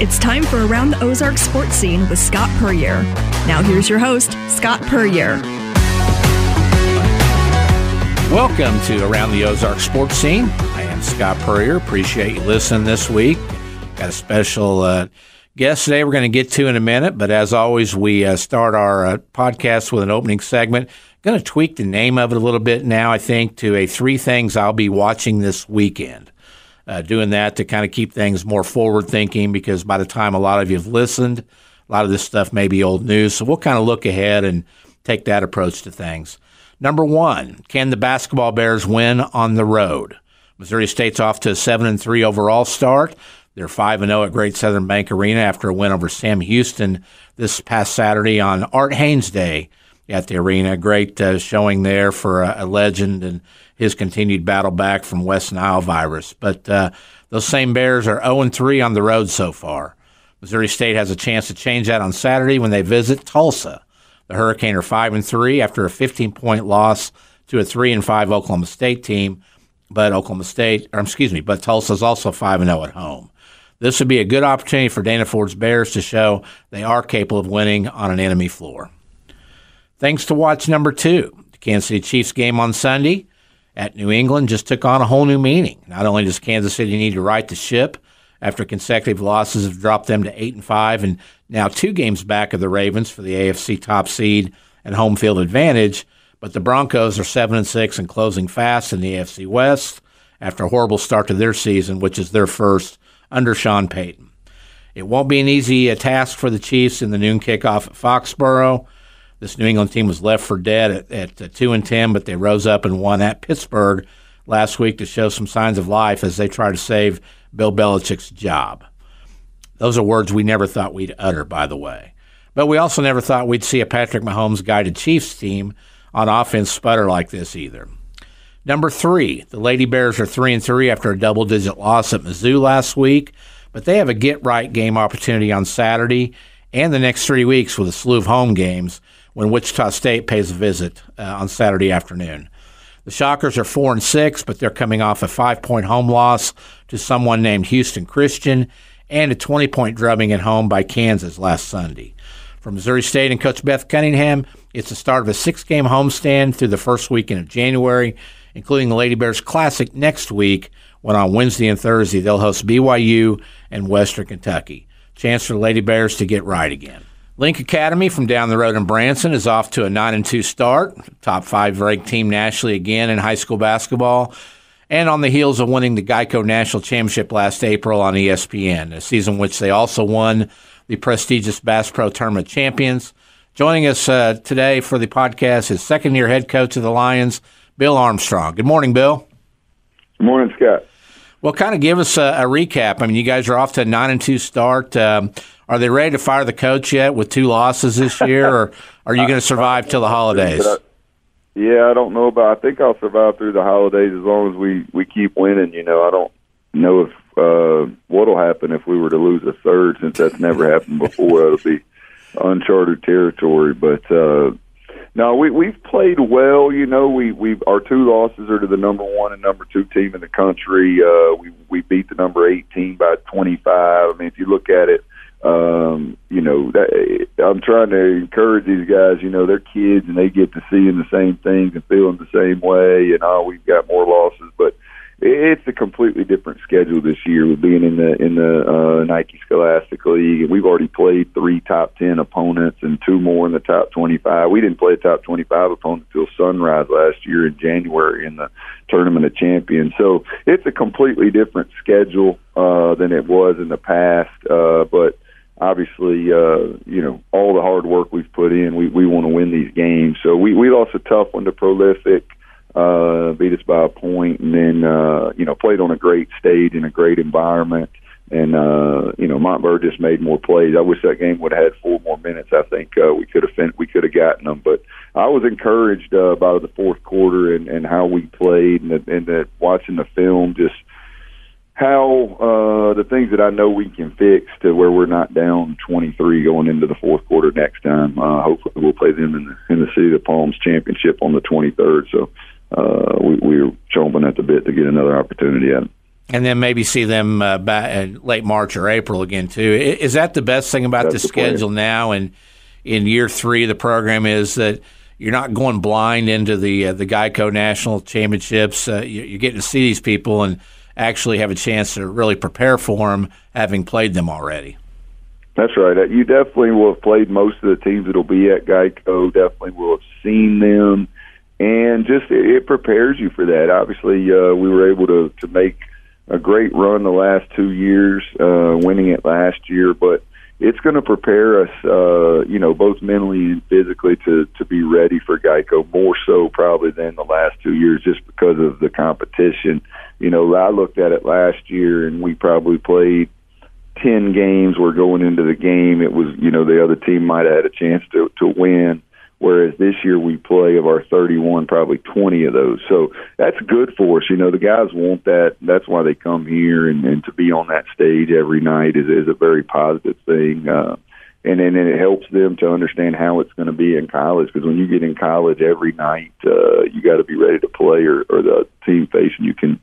It's time for Around the Ozark Sports Scene with Scott Puryear. Now here's your host, Scott Puryear. Welcome to Around the Ozark Sports Scene. I am Scott Puryear. Appreciate you listening this week. Got a special uh, guest today we're going to get to in a minute, but as always, we uh, start our uh, podcast with an opening segment. Going to tweak the name of it a little bit now, I think, to a three things I'll be watching this weekend. Uh, doing that to kind of keep things more forward thinking because by the time a lot of you have listened, a lot of this stuff may be old news. So we'll kind of look ahead and take that approach to things. Number one, can the basketball Bears win on the road? Missouri State's off to a seven and three overall start. They're 5 0 at Great Southern Bank Arena after a win over Sam Houston this past Saturday on Art Hains Day at the arena. Great uh, showing there for a, a, legend and his continued battle back from West Nile virus. But uh, those same Bears are 0 3 on the road so far. Missouri State has a chance to change that on Saturday when they visit Tulsa. The Hurricane are 5 and 3 after a 15 point loss to a 3 and 5 Oklahoma State team. But Oklahoma State, or excuse me, but Tulsa is also 5 and 0 at home. This would be a good opportunity for Dana Ford's Bears to show they are capable of winning on an enemy floor. Thanks to watch number two. The Kansas City Chiefs game on Sunday at New England just took on a whole new meaning. Not only does Kansas City need to right the ship after consecutive losses have dropped them to eight and five, and now two games back of the Ravens for the AFC top seed and home field advantage, but the Broncos are seven and six and closing fast in the AFC West after a horrible start to their season, which is their first under Sean Payton. It won't be an easy uh, task for the Chiefs in the noon kickoff at Foxborough. This New England team was left for dead at, at uh, two and ten, but they rose up and won at Pittsburgh last week to show some signs of life as they try to save Bill Belichick's job. Those are words we never thought we'd utter, by the way. But we also never thought we'd see a Patrick Mahomes guided Chiefs team on offense sputter like this either. Number three, the Lady Bears are three and three after a double digit loss at Mizzou last week, but they have a get right game opportunity on Saturday and the next three weeks with a slew of home games when Wichita State pays a visit uh, on Saturday afternoon. The Shockers are four and six, but they're coming off a five point home loss to someone named Houston Christian and a 20 point drubbing at home by Kansas last Sunday. From Missouri State and Coach Beth Cunningham, it's the start of a six game homestand through the first weekend of January including the Lady Bears Classic next week, when on Wednesday and Thursday they'll host BYU and Western Kentucky. Chance for the Lady Bears to get right again. Link Academy from down the road in Branson is off to a 9 and 2 start. Top five ranked team nationally again in high school basketball. And on the heels of winning the Geico National Championship last April on ESPN, a season which they also won the prestigious Bass Pro Tournament champions. Joining us uh, today for the podcast is second year head coach of the Lions, Bill Armstrong. Good morning, Bill. Good morning, Scott. Well, kind of give us a, a recap. I mean, you guys are off to a nine and two start. Um, are they ready to fire the coach yet with two losses this year, or are you going to survive till the holidays? Yeah, I don't know about. I think I'll survive through the holidays as long as we we keep winning. You know, I don't know if uh, what'll happen if we were to lose a third, since that's never happened before. It'll be uncharted territory, but. uh no, we we've played well. You know, we we our two losses are to the number one and number two team in the country. Uh, we we beat the number eight team by twenty five. I mean, if you look at it, um, you know, that, I'm trying to encourage these guys. You know, they're kids and they get to seeing the same things and feeling the same way. And all we've got more losses, but it's a completely different schedule this year with being in the in the uh, Nike Scholastic League, we've already played three top ten opponents and two more in the top twenty five. We didn't play a top twenty five opponent until Sunrise last year in January in the Tournament of Champions. So it's a completely different schedule uh, than it was in the past, uh, but obviously, uh, you know, all the hard work we've put in, we, we want to win these games. So we, we lost a tough one to Prolific uh, beat us by a point, and then uh, you know played on a great stage in a great environment. And uh, you know Montverde just made more plays. I wish that game would have had four more minutes. I think uh, we could have fin- we could have gotten them. But I was encouraged uh, by the fourth quarter and, and how we played, and, the, and that watching the film just how uh, the things that I know we can fix to where we're not down 23 going into the fourth quarter next time. Uh, hopefully, we'll play them in the in the City of Palms championship on the 23rd. So uh, we, we're chomping at the bit to get another opportunity at it. and then maybe see them uh, in late March or April again too. Is that the best thing about That's the, plan. schedule now? And in year three of the program is that you're not going blind into the uh, the Geico National Championships. Uh, you- you're getting to see these people and actually have a chance to really prepare for them, having played them already. That's right. Uh, You definitely will have played most of the teams that'll be at Geico. Definitely will have seen them, and just it, it prepares you for that. Obviously, uh, we were able to to make a great run the last two years, uh, winning it last year, but it's going to prepare us, uh, you know, both mentally and physically to to be ready for Geico more so probably than the last two years, just because of the competition. You know, I looked at it last year, and we probably played ten games were going into the game, it was you know the other team might have had a chance to to win. Whereas this year we play of our 31, probably 20 of those. So that's good for us. You know, the guys want that. That's why they come here, and, and to be on that stage every night is is a very positive thing. Uh, and then and it helps them to understand how it's going to be in college. Because when you get in college every night, uh, you got to be ready to play, or, or the team facing you can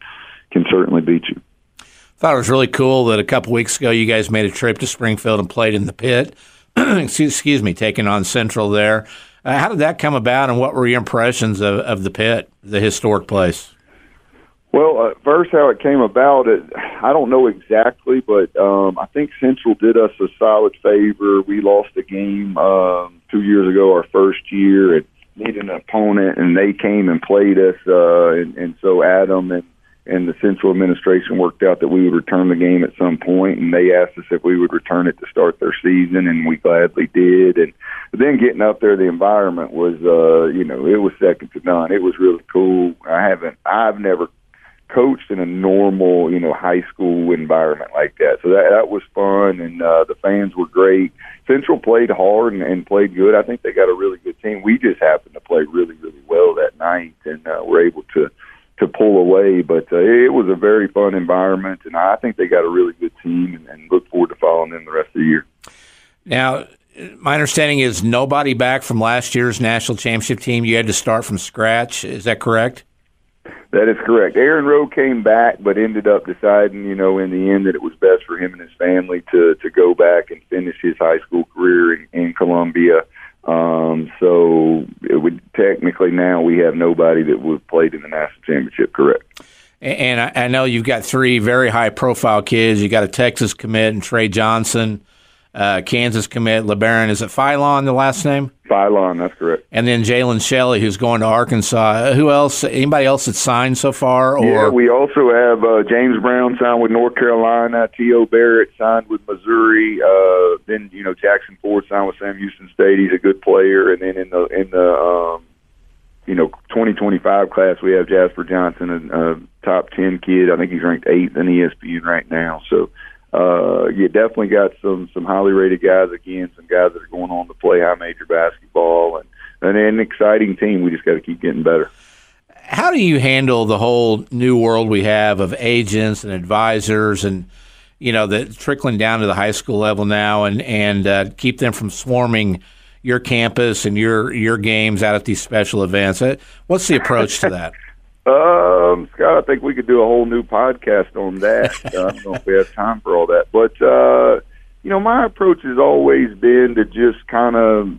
can certainly beat you. Thought it was really cool that a couple weeks ago you guys made a trip to Springfield and played in the pit. excuse me, taking on Central there. Uh, how did that come about, and what were your impressions of, of the pit, the historic place? Well, uh, first, how it came about, it, I don't know exactly, but um, I think Central did us a solid favor. We lost a game um, two years ago, our first year, and needed an opponent, and they came and played us. Uh, and, and so Adam and and the Central administration worked out that we would return the game at some point, and they asked us if we would return it to start their season, and we gladly did. And then getting up there, the environment was, uh, you know, it was second to none. It was really cool. I haven't, I've never coached in a normal, you know, high school environment like that. So that that was fun, and uh, the fans were great. Central played hard and, and played good. I think they got a really good team. We just happened to play really, really well that night, and uh, were able to to pull away. But uh, it was a very fun environment, and I think they got a really good team, and, and look forward to following them the rest of the year. Now, my understanding is nobody back from last year's national championship team. You had to start from scratch. Is that correct? That is correct. Aaron Rowe came back, but ended up deciding, you know, in the end that it was best for him and his family to to go back and finish his high school career in, in Columbia. Um, so it would technically now we have nobody that would have played in the national championship. Correct. And I, I know you've got three very high profile kids. You got a Texas commit and Tre Johnson, uh, Kansas commit Labaron. Is it Philon the last name? Philon, that's correct. And then Jalen Shelley, who's going to Arkansas. Who else? Anybody else that's signed so far? Or yeah, we also have uh, James Brown signed with North Carolina. T.O. Barrett signed with Missouri. Uh, then you know Jackson Ford signed with Sam Houston State. He's a good player. And then in the in the um, you know 2025 class, we have Jasper Johnson, a, a top 10 kid. I think he's ranked eighth in ESPN right now. So uh, you definitely got some some highly rated guys again, some guys that are going on to play high major basketball, and and an exciting team. We just got to keep getting better. how do you handle the whole new world we have of agents and advisors and you know the trickling down to the high school level now and and uh, keep them from swarming your campus and your your games out at these special events Uh, what's the approach to that Um, Scott, I think we could do a whole new podcast on that. I don't know if we have time for all that, but uh, you know, my approach has always been to just kind of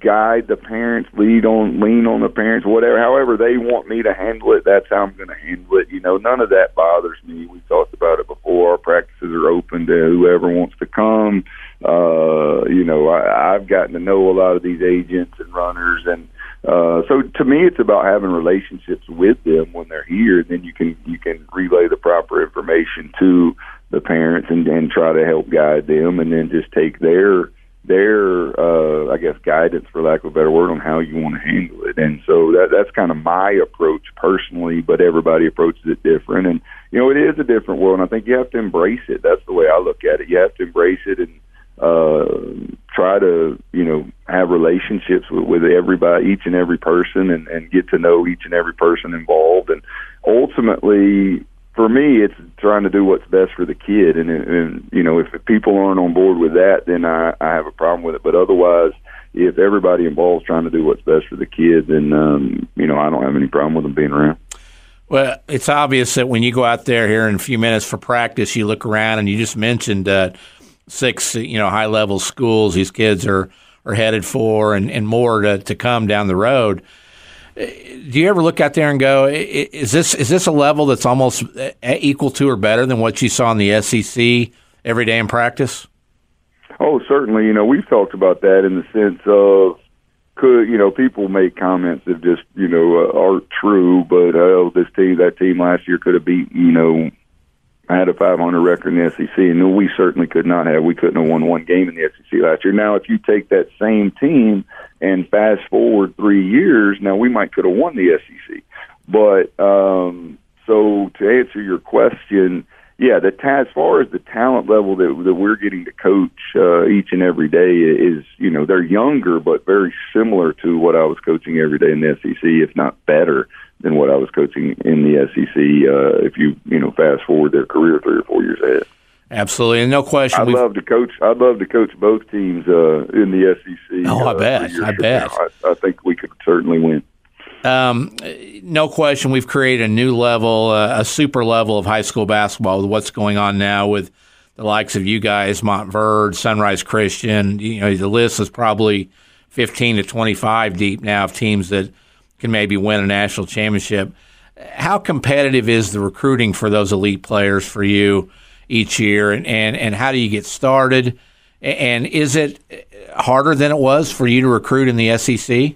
guide the parents, lead on, lean on the parents, whatever. However they want me to handle it, that's how I'm going to handle it. You know, none of that bothers me. We talked about it before. Our practices are open to whoever wants to come. Uh, you know, I, I've gotten to know a lot of these agents and runners and uh, so to me, it's about having relationships with them when they're here. Then you can you can relay the proper information to the parents and, and try to help guide them, and then just take their their uh, I guess guidance, for lack of a better word, on how you want to handle it. And so that that's kind of my approach personally. But everybody approaches it different, and you know it is a different world. And I think you have to embrace it. That's the way I look at it. You have to embrace it and uh, try to you know have relationships with, with everybody, each and every person, and, and get to know each and every person involved. And ultimately, for me, it's trying to do what's best for the kid. And, and you know, if people aren't on board with that, then I, I have a problem with it. But otherwise, if everybody involved is trying to do what's best for the kid, then um, you know I don't have any problem with them being around. Well, it's obvious that when you go out there here in a few minutes for practice, you look around and you just mentioned uh, six, you know, high level schools these kids are are headed for, and, and more to, to come down the road. Do you ever look out there and go, is this is this a level that's almost uh, uh, equal to or better than what you saw in the SEC every day in practice? Oh, certainly. You know, we've talked about that in the sense of could you know people make comments that just you know uh, aren't true, but uh, oh, this team that team last year could have beat you know I had a 500 record in the SEC, and we certainly could not have. We couldn't have won one game in the SEC last year. Now, if you take that same team and fast forward three years, now we might could have won the SEC. But um, so to answer your question, yeah, the as far as the talent level that that we're getting to coach uh, each and every day is, you know, they're younger but very similar to what I was coaching every day in the SEC, if not better than what I was coaching in the SEC. Uh, if you you know fast forward their career three or four years ahead. Absolutely, and no question. I'd love to coach. I'd love to coach both teams uh, in the SEC. Oh, I uh, bet. I bet. I, I think we could certainly win. Um, no question, we've created a new level, uh, a super level of high school basketball with what's going on now with the likes of you guys, Montverde, Sunrise Christian. You know, the list is probably 15 to 25 deep now of teams that can maybe win a national championship. How competitive is the recruiting for those elite players for you each year, and, and, and how do you get started? And is it harder than it was for you to recruit in the SEC?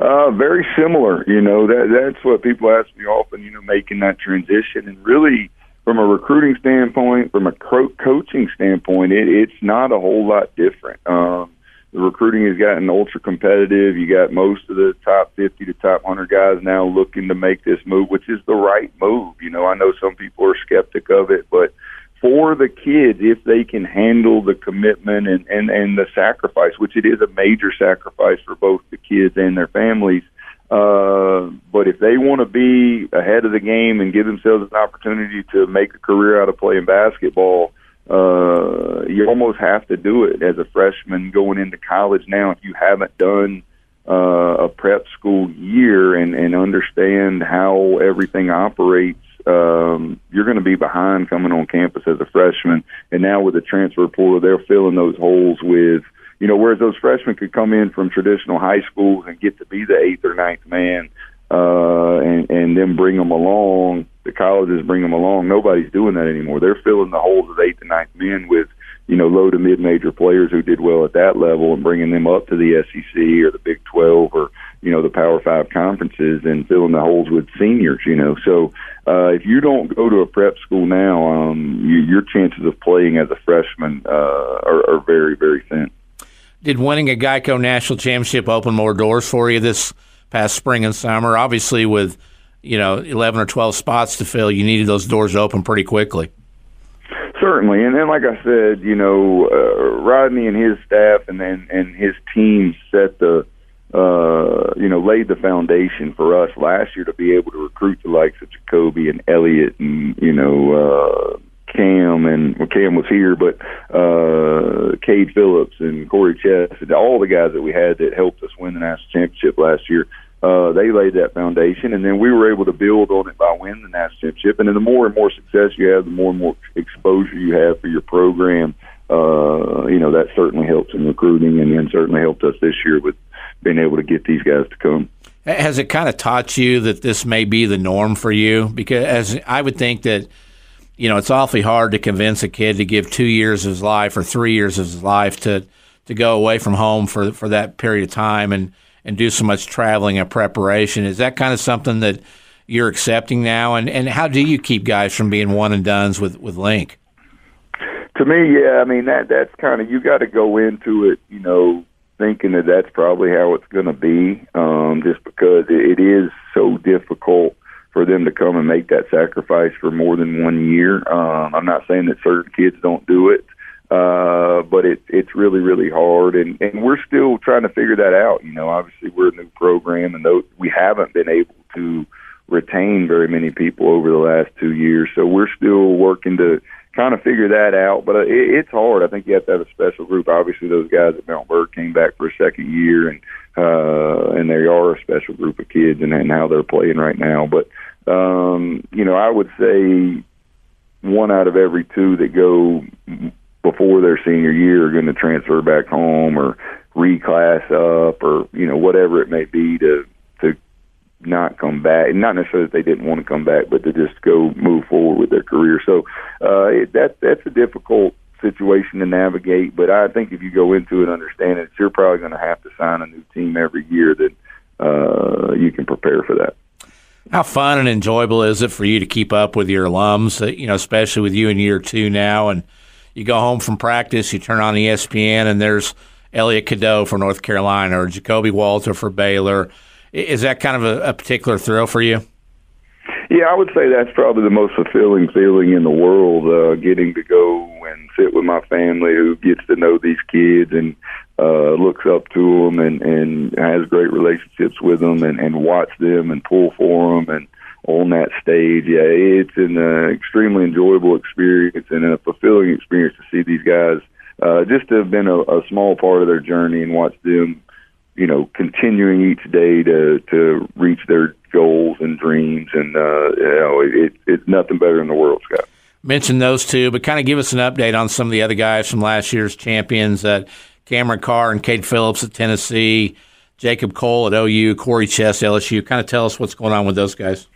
Uh, very similar. You know that that's what people ask me often. You know, making that transition, and really from a recruiting standpoint, from a co- coaching standpoint, it, it's not a whole lot different. Um, the recruiting has gotten ultra competitive. You got most of the top 50 to top 100 guys now looking to make this move, which is the right move. You know, I know some people are skeptic of it, but for the kids if they can handle the commitment and, and, and the sacrifice, which it is a major sacrifice for both the kids and their families. Uh, but if they want to be ahead of the game and give themselves an opportunity to make a career out of playing basketball, uh, you almost have to do it as a freshman going into college now if you haven't done uh, a prep school year and, and understand how everything operates um, you're going to be behind coming on campus as a freshman. And now with the transfer portal, they're filling those holes with, you know, whereas those freshmen could come in from traditional high schools and get to be the eighth or ninth man, uh, and and then bring them along. The colleges bring them along. Nobody's doing that anymore. They're filling the holes of eighth and ninth men with you know, low to mid major players who did well at that level and bringing them up to the SEC or the Big 12 or, you know, the Power Five conferences and filling the holes with seniors, you know. So uh, if you don't go to a prep school now, um, you, your chances of playing as a freshman uh, are, are very, very thin. Did winning a Geico National Championship open more doors for you this past spring and summer? Obviously, with you know 11 or 12 spots to fill, you needed those doors open pretty quickly. Certainly, and then like I said, you know, uh, Rodney and his staff and then and his team set the uh, you know laid the foundation for us last year to be able to recruit the likes of Ja'Kobe and Elliot and you know uh, Cam and well, Cam was here, but uh, Cade Phillips and Corey Chest and all the guys that we had that helped us win the national championship last year uh, they laid that foundation, and then we were able to build on it by winning the national championship. And then the more and more success you have, the more and more exposure you have for your program. Uh, you know that certainly helps in recruiting, and then certainly helped us this year with being able to get these guys to come. Has it kind of taught you that this may be the norm for you? Because as I would think that you know it's awfully hard to convince a kid to give two years of his life or three years of his life to to go away from home for for that period of time and and do so much traveling and preparation. Is that kind of something that you're accepting now? And, and how do you keep guys from being one and dones with, with Link? To me, yeah, I mean that that's kind of you got to go into it, you know, thinking that that's probably how it's going to be, um, just because it, is so difficult for them to come and make that sacrifice for more than one year. Um, I'm not saying that certain kids don't do it, uh, but it, it's really, really hard, and, and we're still trying to figure that out. You know, obviously we're a new program, and though we haven't been able to retain very many people over the last two years, so we're still working to kind to figure that out. But it, it's hard. I think you have to have a special group. Obviously, those guys at Montverde came back for a second year, and uh, and they are a special group of kids, and, and how they're playing right now. But um, you know, I would say one out of every two that go before their senior year are going to transfer back home or reclass up or you know whatever it may be to not come back. Not necessarily that they didn't want to come back, but to just go move forward with their career. So uh, it, that that's a difficult situation to navigate. But I think if you go into it understanding that you're probably going to have to sign a new team every year, that uh, you can prepare for that. How fun and enjoyable is it for you to keep up with your alums? Uh, you know, especially with you in year two now, and you go home from practice, you turn on ESPN, and there's Elliot Cadeau for North Carolina or Ja'Kobe Walter for Baylor. Is that kind of a, a particular thrill for you? Yeah, I would say that's probably the most fulfilling feeling in the world. Uh, getting to go and sit with my family, who gets to know these kids and uh, looks up to them, and and has great relationships with them, and and watch them and pull for them, and on that stage. Yeah, it's an uh, extremely enjoyable experience and a fulfilling experience to see these guys. Uh, just to have been a, a small part of their journey and watch them you know, continuing each day to to reach their goals and dreams, and uh, you know, it, it's nothing better in the world, Scott. Mention those two, but kind of give us an update on some of the other guys from last year's champions. That Cameron Carr and Cade Phillips at Tennessee, Jacolb Cole at OU, Corey Chest LSU. Kind of tell us what's going on with those guys.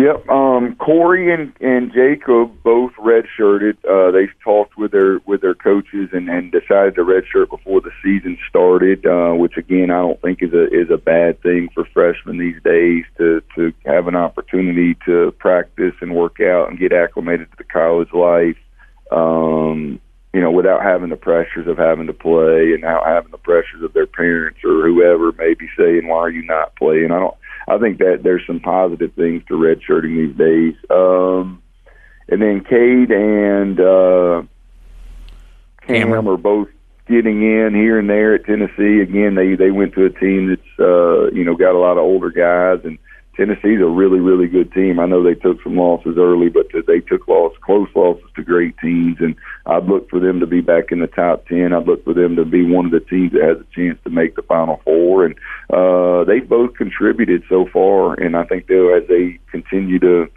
Yep. Um, Corey and, and Jacolb both redshirted. Uh, they talked with their with their coaches and, and decided to redshirt before the season started, uh, which again I don't think is a is a bad thing for freshmen these days to to have an opportunity to practice and work out and get acclimated to the college life. Um, you know, without having the pressures of having to play and now having the pressures of their parents or whoever may be saying, "Why are you not playing?" I don't. I think that there's some positive things to redshirting these days. Um, and then Cade and uh, Cam are both getting in here and there at Tennessee. Again, they they went to a team that's uh, you know got a lot of older guys, and Tennessee's a really really good team. I know they took some losses early, but they took loss close losses to great teams, and I'd look for them to be back in the top ten. I'd look for them to be one of the teams that has a chance to make the Final Four, and uh, they both contributed so far, and I think they'll as they continue to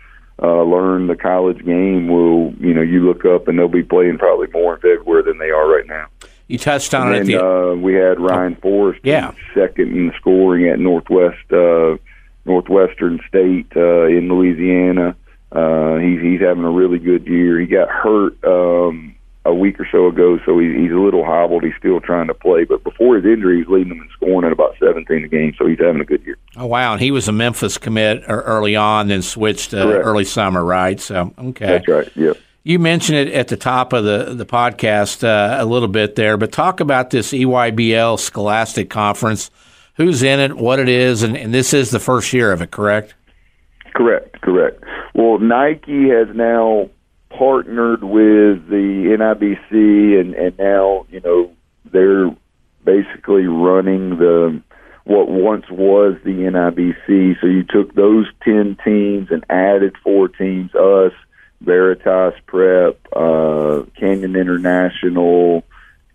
uh, learn the college game, will you know you look up and they'll be playing probably more in February than they are right now. You touched on and it. Then, uh, we had Ryan Forrest, yeah. second in scoring at Northwest uh, Northwestern State uh, in Louisiana. Uh, he's he's having a really good year. He got hurt um, a week or so ago, so he, he's a little hobbled. He's still trying to play, but before his injury, he's leading them in scoring at about 17 a game, so he's having a good year. Oh wow! And he was a Memphis commit early on, then switched uh, early summer, right? So okay, that's right. Yep. You mentioned it at the top of the the podcast uh, a little bit there, but talk about this EYBL Scholastic Conference. Who's in it? What it is? And, and this is the first year of it, correct? Correct. Correct. Well, Nike has now partnered with the NIBC, and and now you know they're basically running the what once was the NIBC. So you took those ten teams and added four teams: us, Veritas Prep, uh, Canyon International,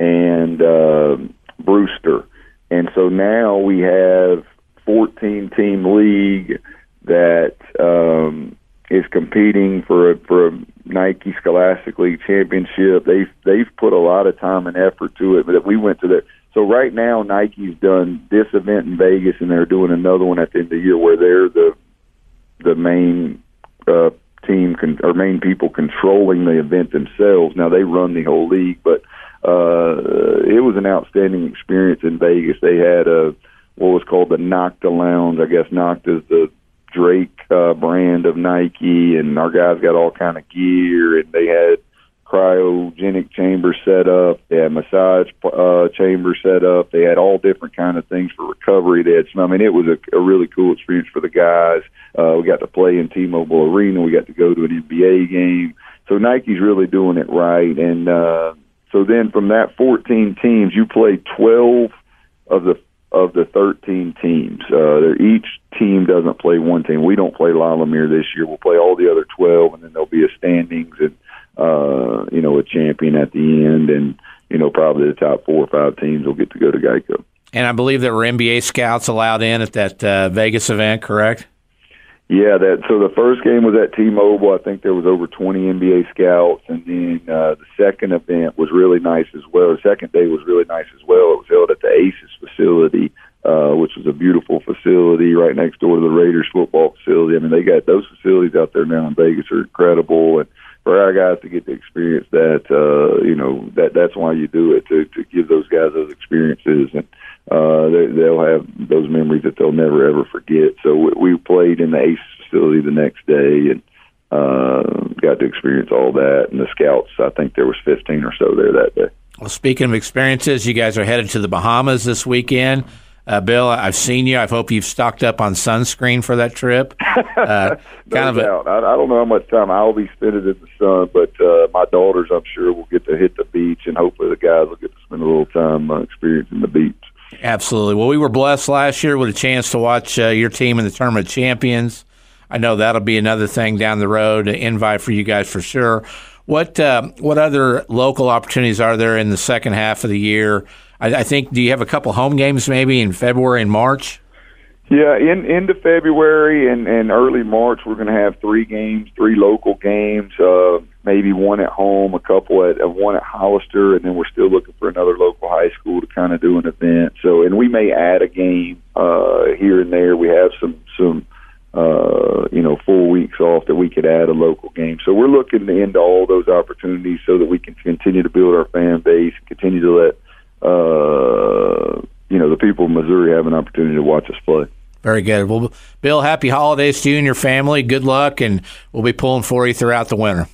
and uh, Brewster. And so now we have 14 team league that um, is competing for a, for a Nike Scholastic League championship. They've they've put a lot of time and effort to it. But we went to the so right now Nike's done this event in Vegas, and they're doing another one at the end of the year where they're the the main uh, team con- or main people controlling the event themselves. Now they run the whole league, but uh, it was an outstanding experience in Vegas. They had a what was called the Nocta Lounge. I guess Nocta is the Drake uh, brand of Nike, and our guys got all kind of gear, and they had cryogenic chamber set up. They had massage uh, chamber set up. They had all different kind of things for recovery. They had some. I mean, it was a, a really cool experience for the guys. Uh, we got to play in T-Mobile Arena. We got to go to an NBA game. So Nike's really doing it right. And uh, so then from that 14 teams, you play 12 of the of the 13 teams. Uh, each team doesn't play one team. We don't play La this year. We'll play all the other 12, and then there'll be a standings and uh, you know a champion at the end, and you know probably the top four or five teams will get to go to Geico. And I believe there were NBA scouts allowed in at that uh, Vegas event, correct? Yeah, that so the first game was at T-Mobile. I think there was over 20 NBA scouts, and then uh, the second event was really nice as well. The second day was really nice as well. It was held at the Aces facility, uh, which was a beautiful facility right next door to the Raiders football facility. I mean, they got those facilities out there now in Vegas are incredible, and for our guys to get to experience that, uh, you know, that that's why you do it to to give those guys those experiences and uh, they, they'll have those memories that they'll never ever forget. So we, we played in the Ace facility the next day and uh, got to experience all that. And the scouts, I think there was 15 or so there that day. Well, speaking of experiences, you guys are headed to the Bahamas this weekend. Uh, Bill, I've seen you. I hope you've stocked up on sunscreen for that trip. Uh, no kind of doubt. A, I, I don't know how much time I'll be spending in the sun, but uh, my daughters, I'm sure, will get to hit the beach, and hopefully the guys will get to spend a little time uh, experiencing the beach. Absolutely. Well, we were blessed last year with a chance to watch uh, your team in the Tournament of Champions. I know that'll be another thing down the road, an invite for you guys for sure. What uh, what other local opportunities are there in the second half of the year? I, I, think do you have a couple home games maybe in February and March? Yeah, in into February and, and early March, we're going to have three games, three local games. Uh, maybe one at home, a couple at uh, one at Hollister, and then we're still looking for another local high school to kind of do an event. So, and we may add a game uh, here and there. We have some some uh, you know four weeks off that we could add a local game. So we're looking into all those opportunities so that we can continue to build our fan base, and continue to let uh, you know the people of Missouri have an opportunity to watch us play. Very good. Well, Bill, happy holidays to you and your family. Good luck, and we'll be pulling for you throughout the winter.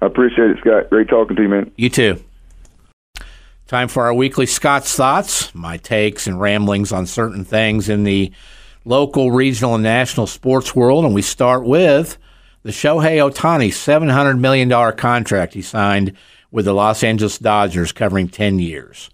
I appreciate it, Scott. Great talking to you, man. You too. Time for our weekly Scott's Thoughts, my takes and ramblings on certain things in the local, regional, and national sports world. And we start with the Shohei Ohtani $700 million contract he signed with the Los Angeles Dodgers covering 10 years.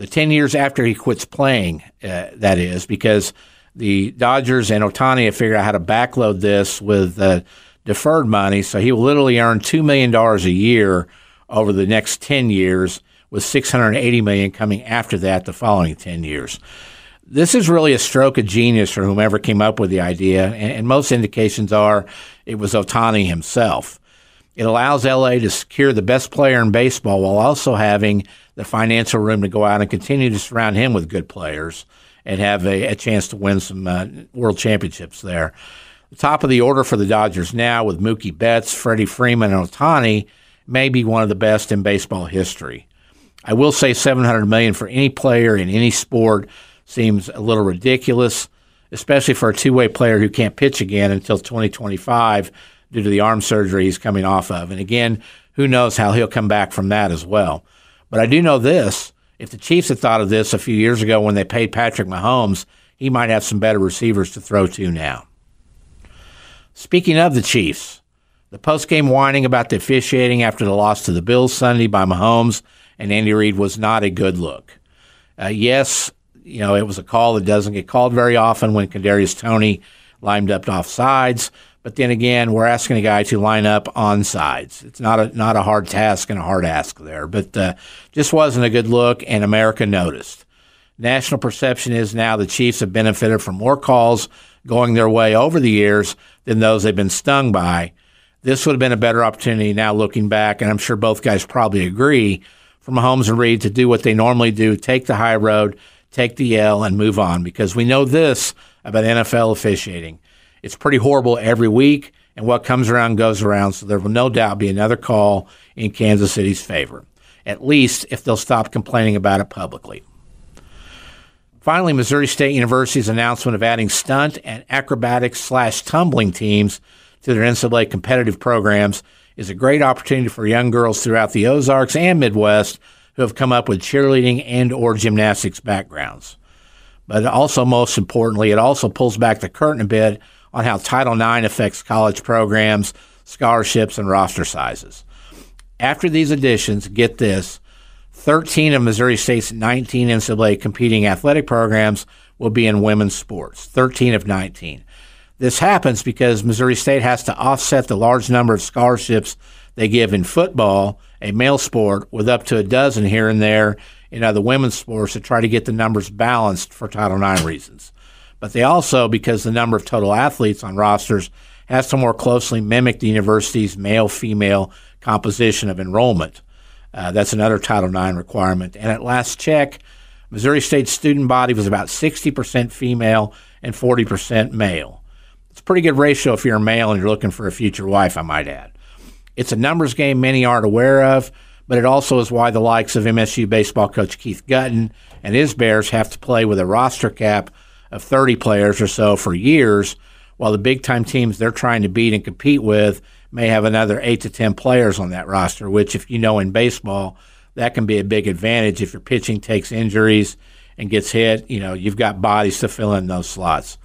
The 10 years after he quits playing, uh, that is, because the Dodgers and Ohtani have figured out how to backload this with uh, deferred money. So he will literally earn $2 million a year over the next 10 years, with 680 million coming after that the following 10 years. This is really a stroke of genius for whomever came up with the idea, and, and most indications are it was Ohtani himself. It allows LA to secure the best player in baseball while also having the financial room to go out and continue to surround him with good players and have a, a chance to win some uh, world championships there. The top of the order for the Dodgers now with Mookie Betts, Freddie Freeman, and Ohtani may be one of the best in baseball history. I will say 700 million for any player in any sport seems a little ridiculous, especially for a two-way player who can't pitch again until 2025 due to the arm surgery he's coming off of. And again, who knows how he'll come back from that as well. But I do know this: if the Chiefs had thought of this a few years ago when they paid Patrick Mahomes, he might have some better receivers to throw to now. Speaking of the Chiefs, the post-game whining about the officiating after the loss to the Bills Sunday by Mahomes and Andy Reid was not a good look. Uh, yes, you know it was a call that doesn't get called very often when Kadarius Toney lined up off sides. But then again, we're asking a guy to line up on sides. It's not a not a hard task and a hard ask there, but uh, just wasn't a good look, and America noticed. National perception is now the Chiefs have benefited from more calls going their way over the years than those they've been stung by. This would have been a better opportunity now looking back, and I'm sure both guys probably agree, for Mahomes and Reid to do what they normally do take the high road, take the L, and move on because we know this about NFL officiating. It's pretty horrible every week, and what comes around goes around, so there will no doubt be another call in Kansas City's favor, at least if they'll stop complaining about it publicly. Finally, Missouri State University's announcement of adding stunt and acrobatics slash tumbling teams to their NCAA competitive programs is a great opportunity for young girls throughout the Ozarks and Midwest who have come up with cheerleading and or gymnastics backgrounds. But also, most importantly, it also pulls back the curtain a bit on how Title IX affects college programs, scholarships, and roster sizes. After these additions, get this, 13 of Missouri State's 19 NCAA competing athletic programs will be in women's sports, 13 of 19. This happens because Missouri State has to offset the large number of scholarships they give in football, a male sport, with up to a dozen here and there in other women's sports to try to get the numbers balanced for Title IX reasons. But they also, because the number of total athletes on rosters has to more closely mimic the university's male female composition of enrollment. Uh, that's another Title IX requirement. And at last check, Missouri State's student body was about 60% female and 40% male. It's a pretty good ratio if you're a male and you're looking for a future wife, I might add. It's a numbers game many aren't aware of, but it also is why the likes of MSU baseball coach Keith Guttin and his Bears have to play with a roster cap of 30 players or so for years, while the big time teams they're trying to beat and compete with may have another 8 to 10 players on that roster, which, if you know in baseball, that can be a big advantage if your pitching takes injuries and gets hit. You know, you've got bodies to fill in those slots.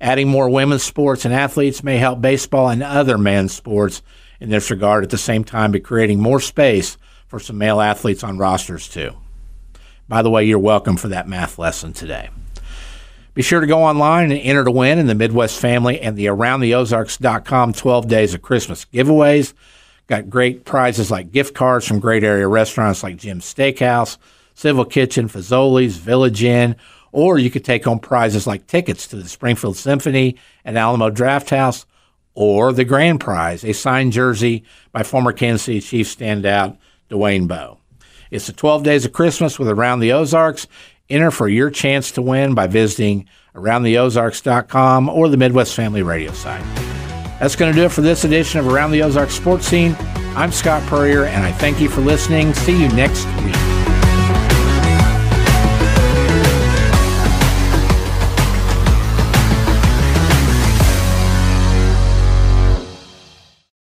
Adding more women's sports and athletes may help baseball and other men's sports in this regard at the same time, but creating more space for some male athletes on rosters too. By the way, you're welcome for that math lesson today. Be sure to go online and enter to win in the Midwest Family and the AroundTheOzarks.com 12 Days of Christmas giveaways. Got great prizes like gift cards from great area restaurants like Jim's Steakhouse, Civil Kitchen, Fazoli's, Village Inn, or you could take home prizes like tickets to the Springfield Symphony and Alamo Drafthouse, or the grand prize, a signed jersey by former Kansas City Chiefs standout Dwayne Bowe. It's the 12 Days of Christmas with Around the Ozarks. Enter for your chance to win by visiting aroundtheozarks.com or the Midwest Family Radio site. That's going to do it for this edition of Around the Ozarks Sports Scene. I'm Scott Puryear, and I thank you for listening. See you next week.